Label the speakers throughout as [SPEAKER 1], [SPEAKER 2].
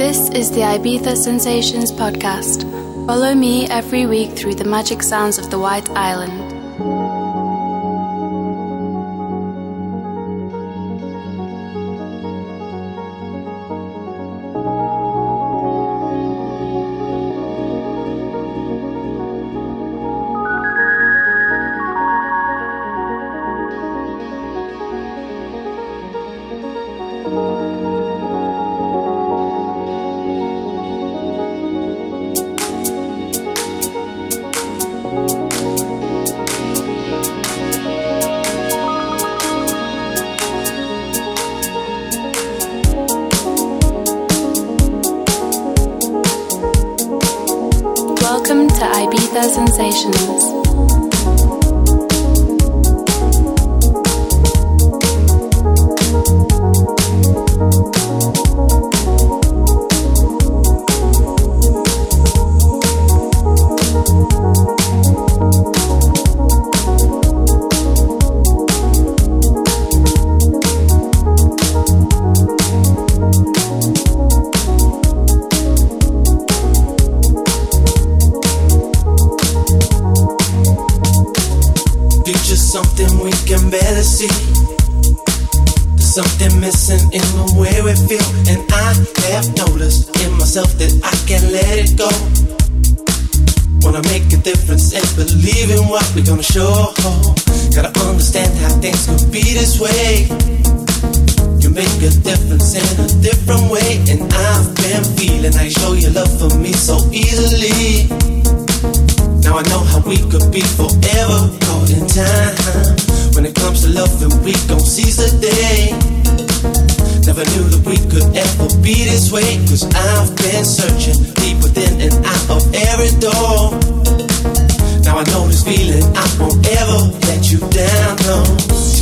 [SPEAKER 1] This is the Ibiza Sensations podcast. Follow me every week through the magic sounds of the White Island.
[SPEAKER 2] In time. When it comes to then we gon' seize the day. Never knew that we could ever be this way. Cause I've been searching deep within and out of every door. Now I know this feeling, I won't ever let you down. No,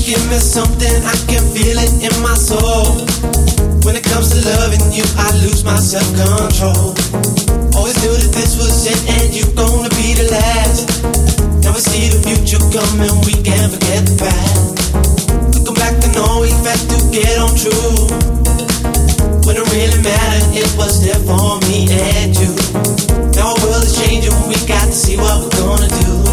[SPEAKER 2] give me something, I can feel it in my soul. When it comes to loving you, I lose my self control. Always knew that this was it and you gonna be the last. Never see the future coming, we can't forget the past. Looking back to know we had to get on true. When it really mattered, it was there for me and you. Now our world is changing, we got to see what we're gonna do.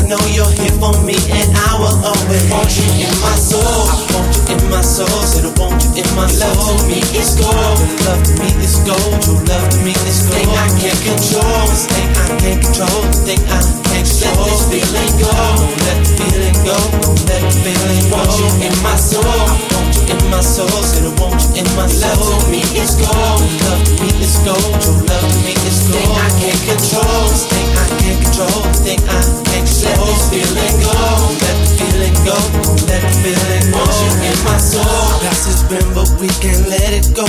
[SPEAKER 2] I know you're here for me and I will always want you in my soul. I want you in my soul, said I want you in my soul. Love to me is gold, Your love to me is gold, true love to me is gold. Thing I can't control, this thing I can't control, this thing I can't control. Let this feeling go, don't let the feeling go, don't let the feeling go. Want you in my soul, I want you in my soul, said I want you in my soul. Love to me is gold, love to me is gold, true love to me is gold. Thing I can't control, this thing I can't control, this thing I can't control. Let this feeling go, let the feeling go, let the feeling go. Want you in my soul. Past has been, but we can't let it go.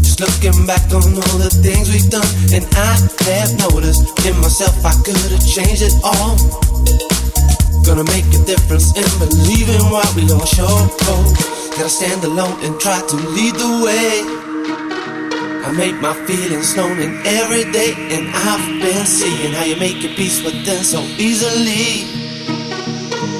[SPEAKER 2] Just looking back on all the things we've done, and I have noticed in myself I could have changed it all. Gonna make a difference in believing what we all show. Gotta stand alone and try to lead the way. I make my feelings known in every day, and I've been seeing how you make your peace with them so easily.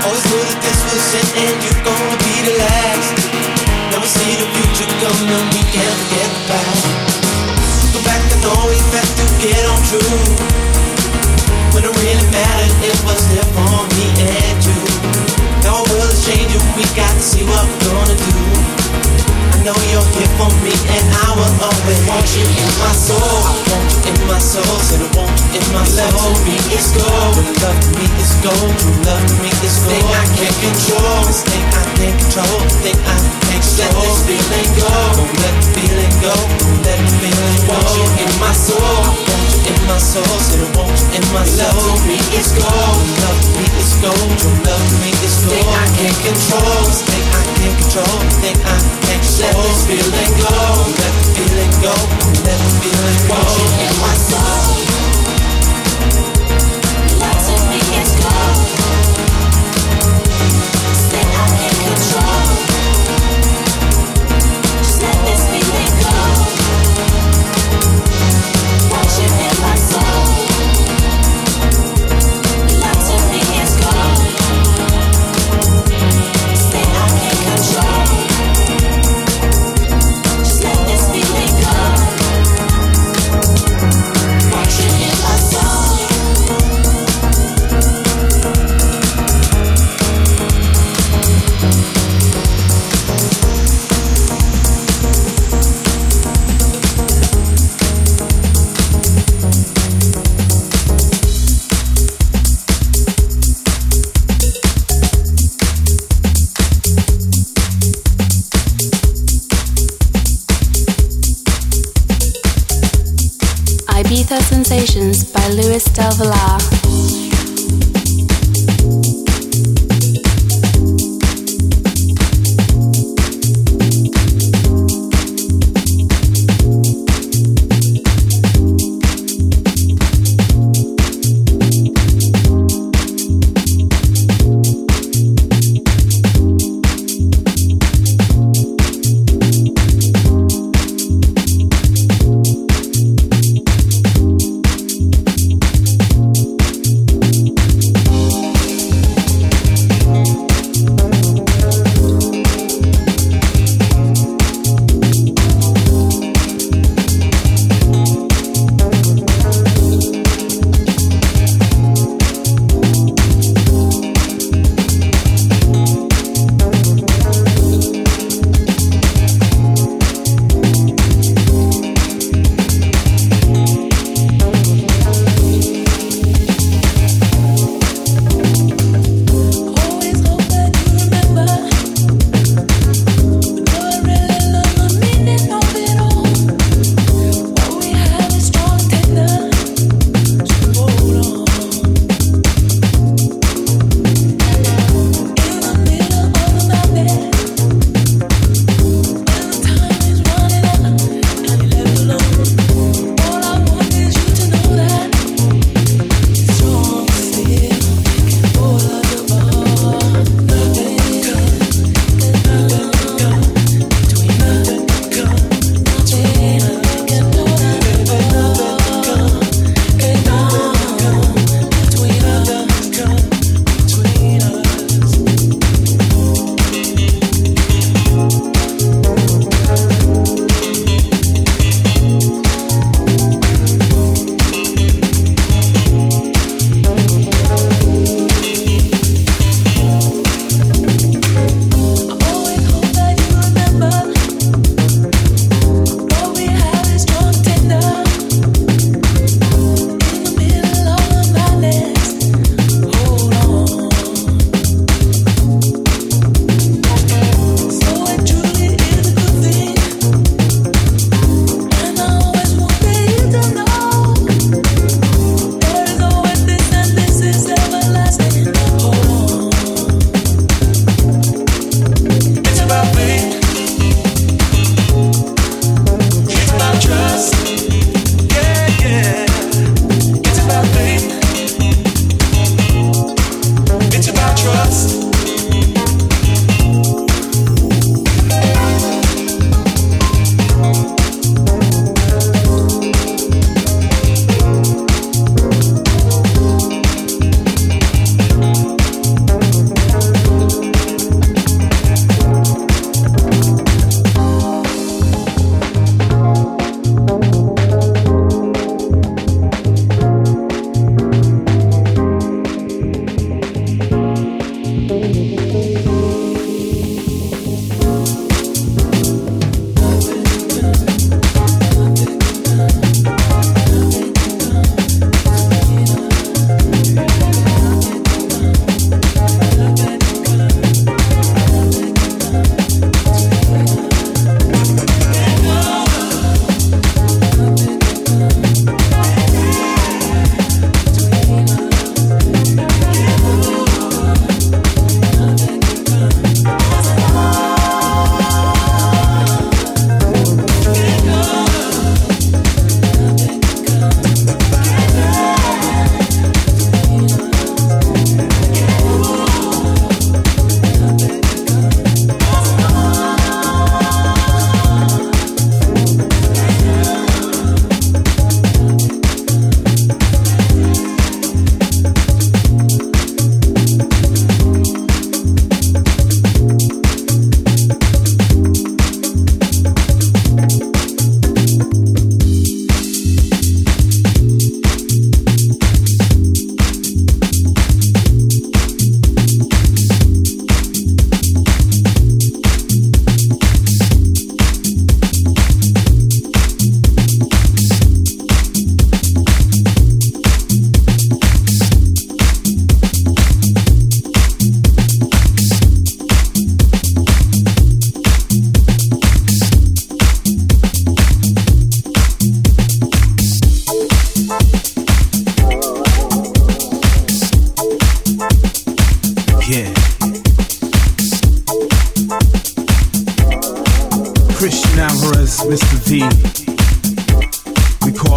[SPEAKER 2] Always knew that this was it, and you're gonna be the last. Never see the future coming, we can't the past. Go back and get on true. When it really mattered, it was there for me and you. Now world is changing, we got to see what we're gonna do. Know you're here for me, and I will always want you in my soul. I want you in my soul, said I want you in my soul. Love me is gold, when love me is gold. True love me is gold. Thing I can't control, this thing I can't control, thing I can't control. Let this feeling go, don't let the feeling go, don't let the feeling go. Want you in my soul, in my soul, want you in my soul. Love me is gold, love me is gold. True love me is gold. Thing I can't control, this thing I can't control, thing I can't control. Let this feeling go, let the feeling go, let the feeling go. You in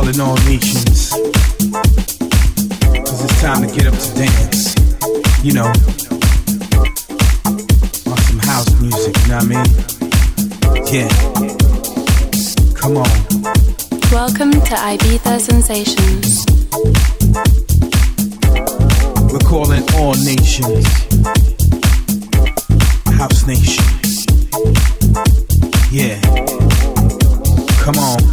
[SPEAKER 3] calling all nations. Cause it's time to get up to dance. You know, on some house music, you know what I mean? Yeah. Come on.
[SPEAKER 1] Welcome to Ibiza Sensations.
[SPEAKER 3] We're calling all nations. House Nation. Yeah. Come on.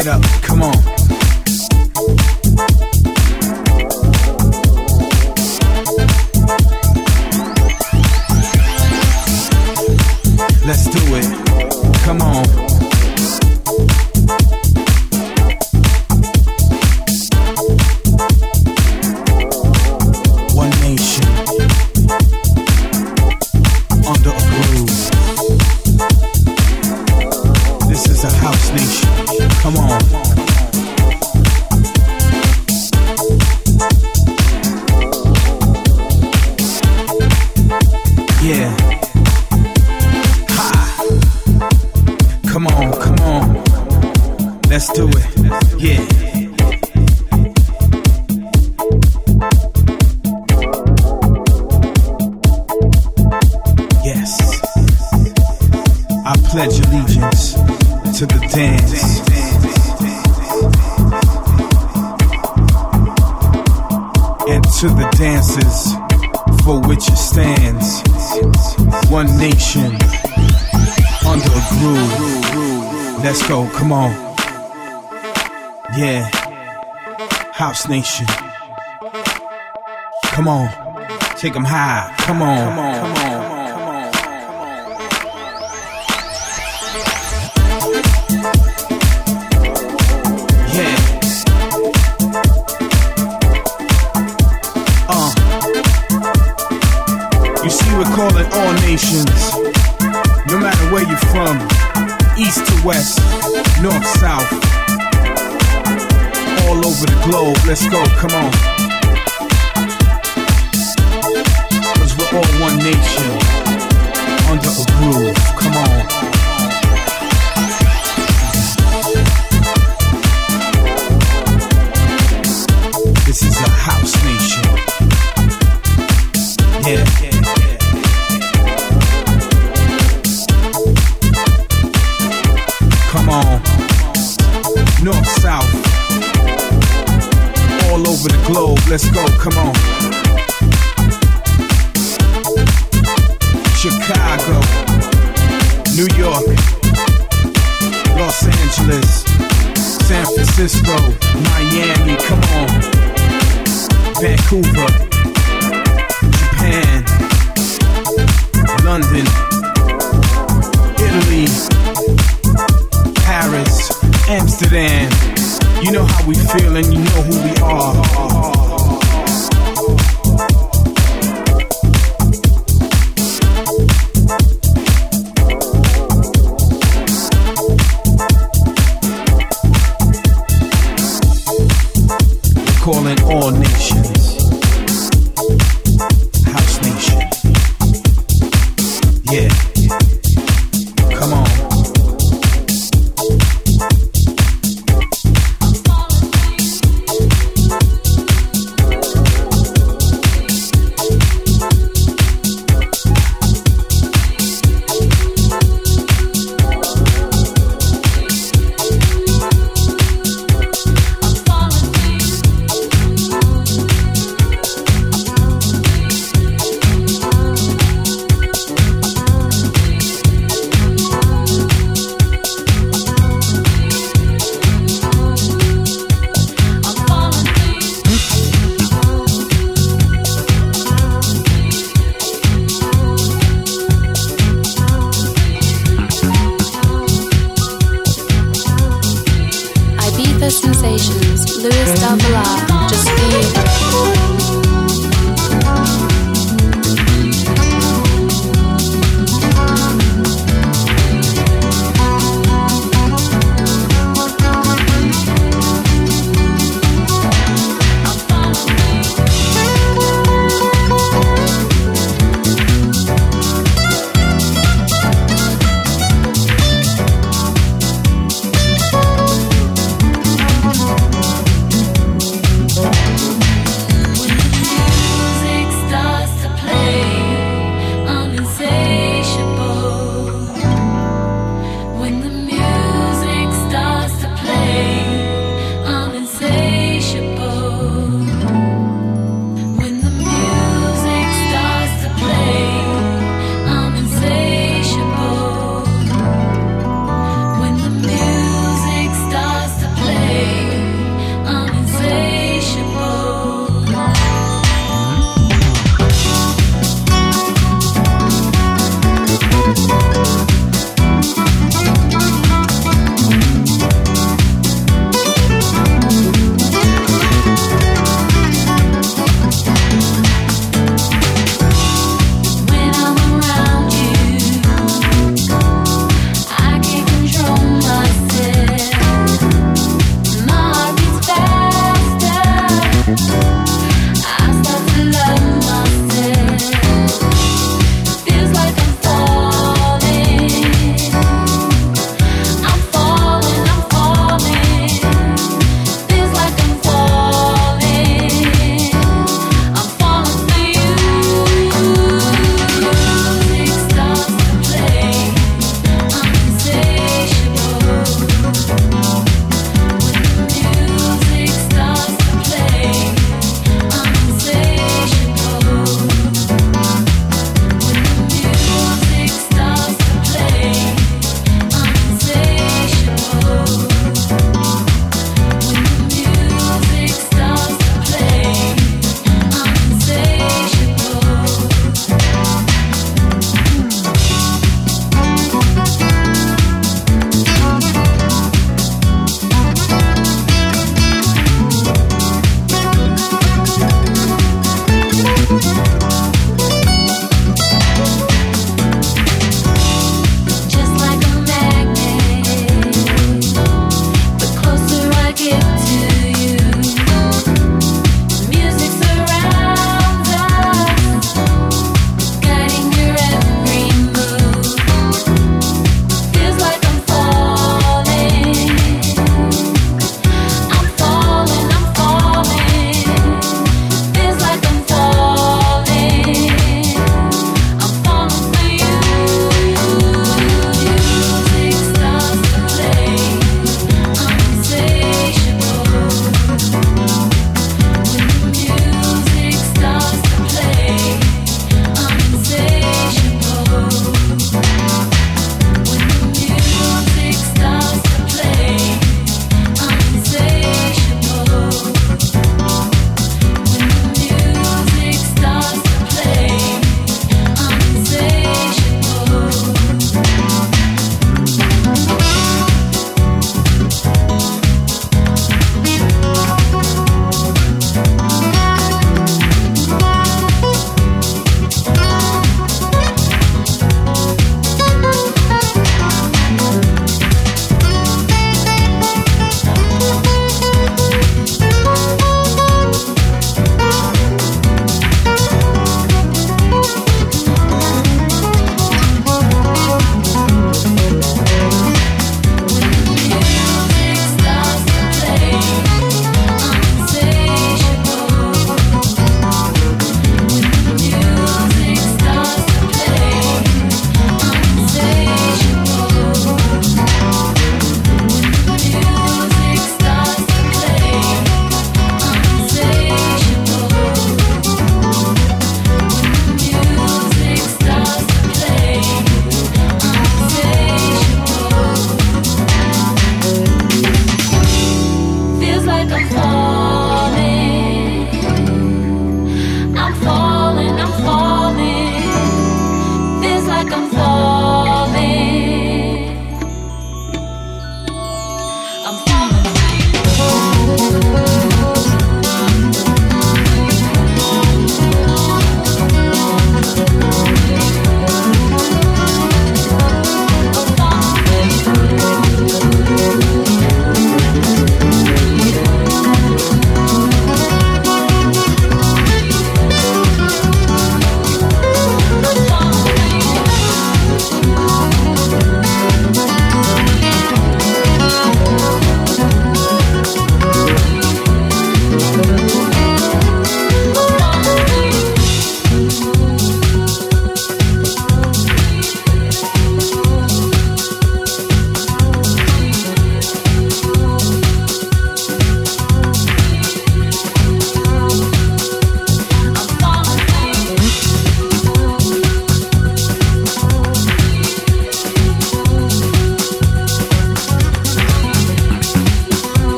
[SPEAKER 3] Get up, come on. Nation. Come on. Take 'em high. Come on. Come on. Come on. Uh. You see, we're calling all nations, no matter where you're from, east to west, north, south, globe. Let's go, come on. Cause we're all one nation, under a groove. Let's go. Come on. Chicago. New York. Los Angeles. San Francisco. Miami. Come on. Vancouver.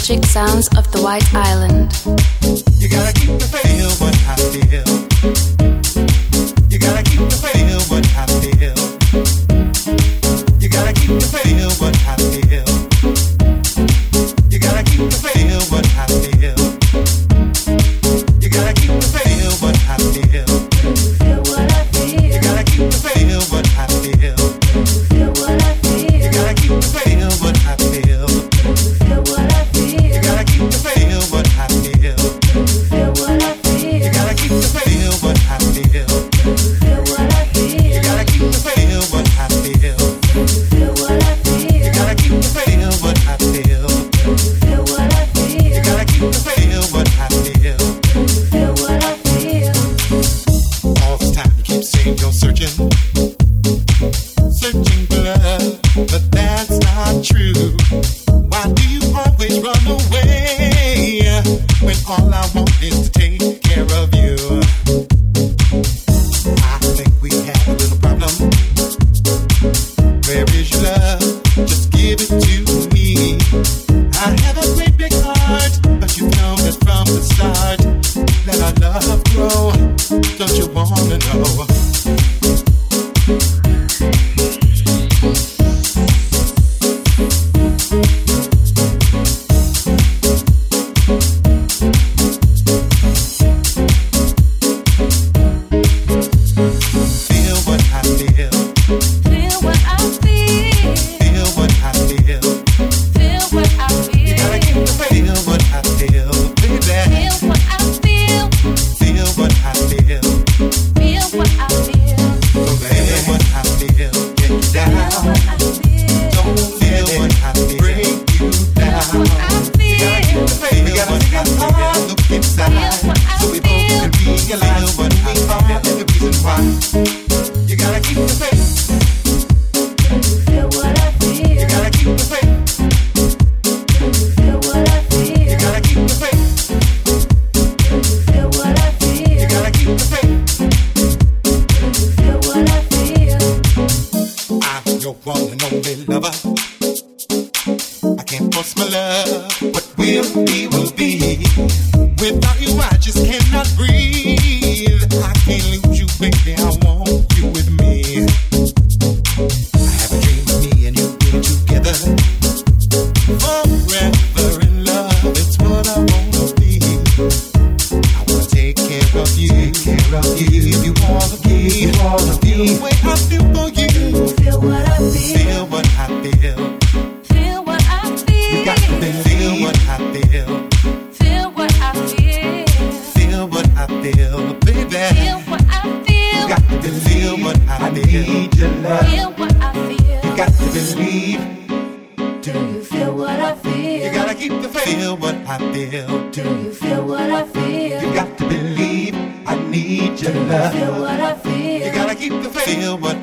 [SPEAKER 1] magic sounds of the white
[SPEAKER 2] eye. angel searching.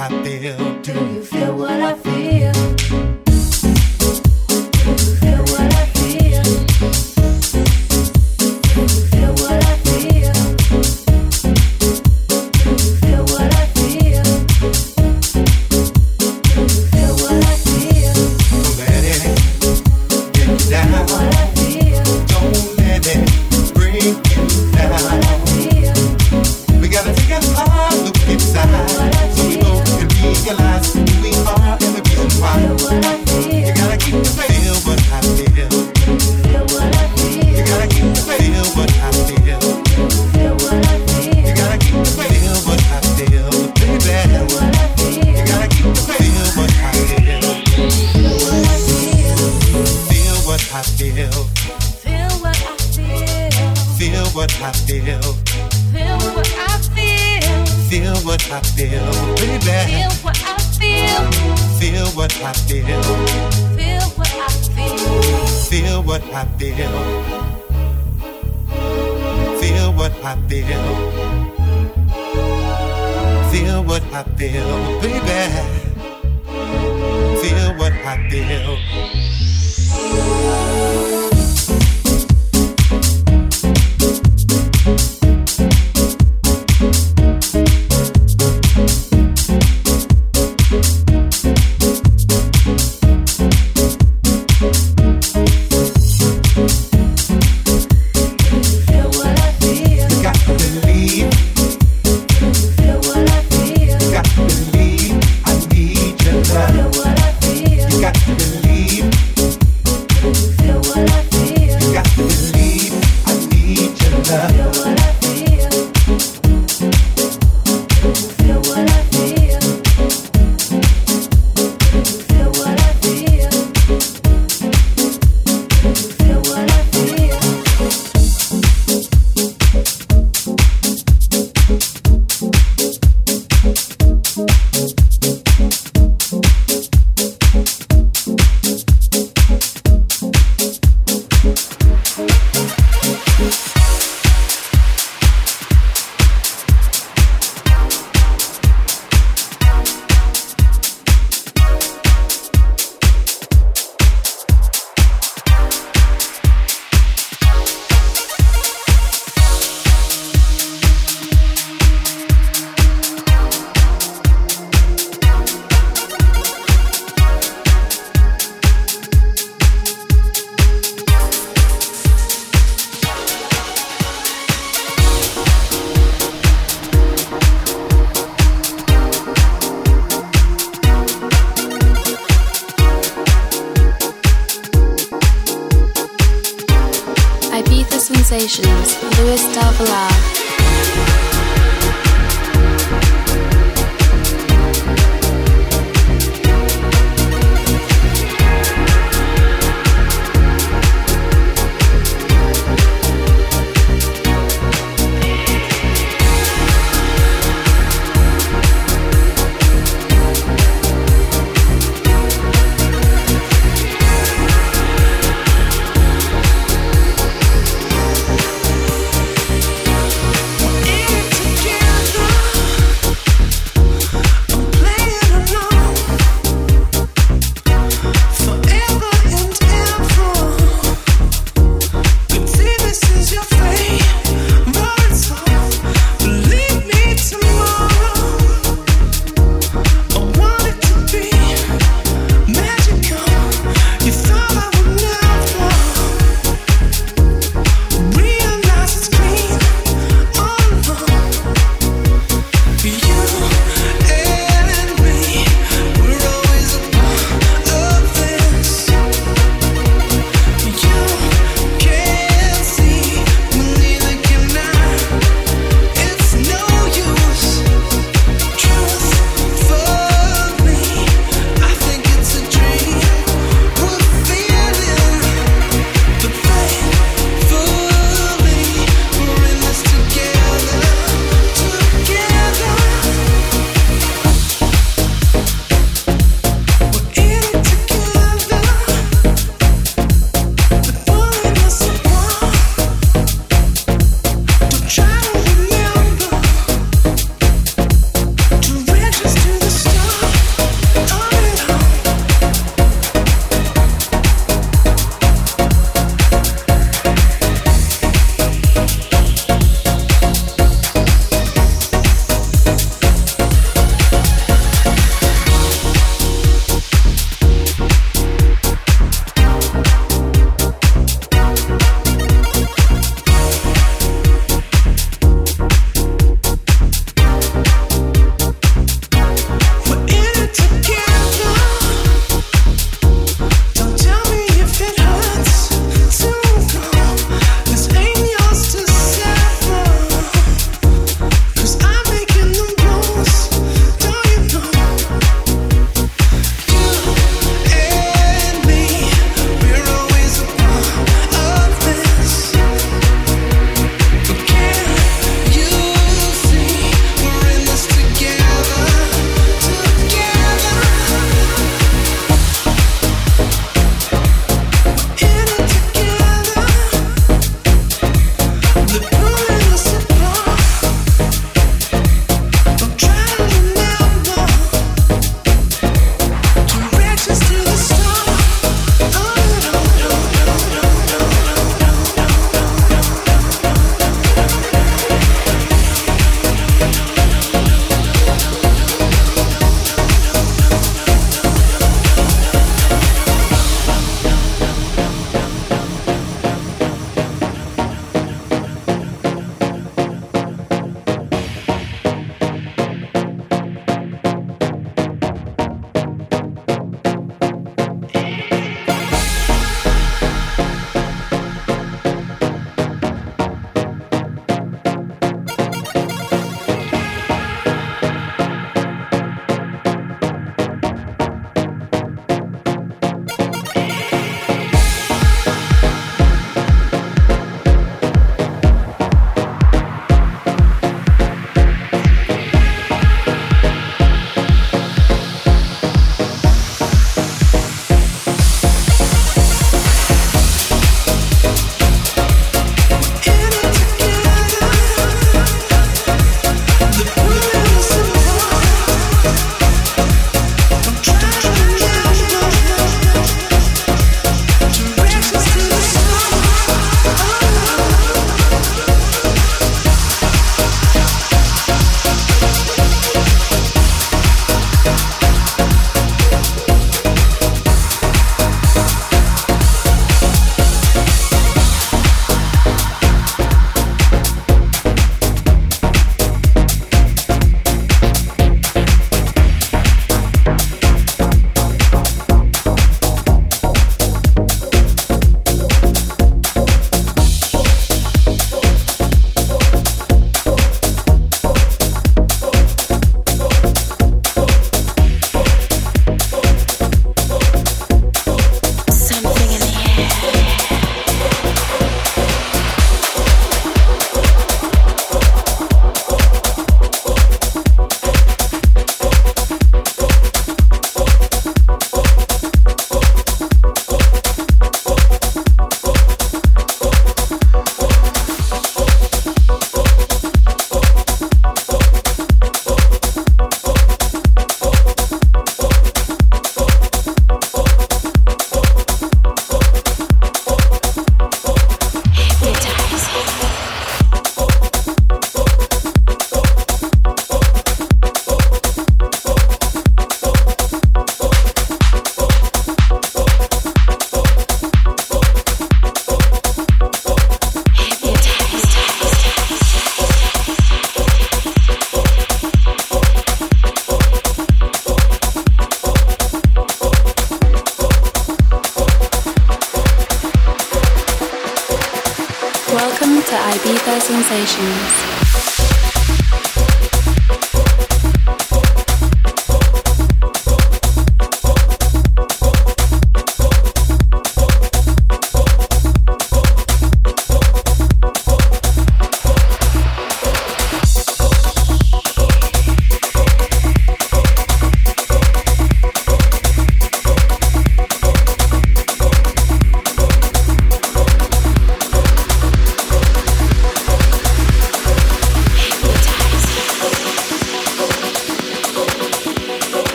[SPEAKER 2] I feel too. Feel what I feel, baby. Feel what I feel.
[SPEAKER 1] Sensations, Louis Del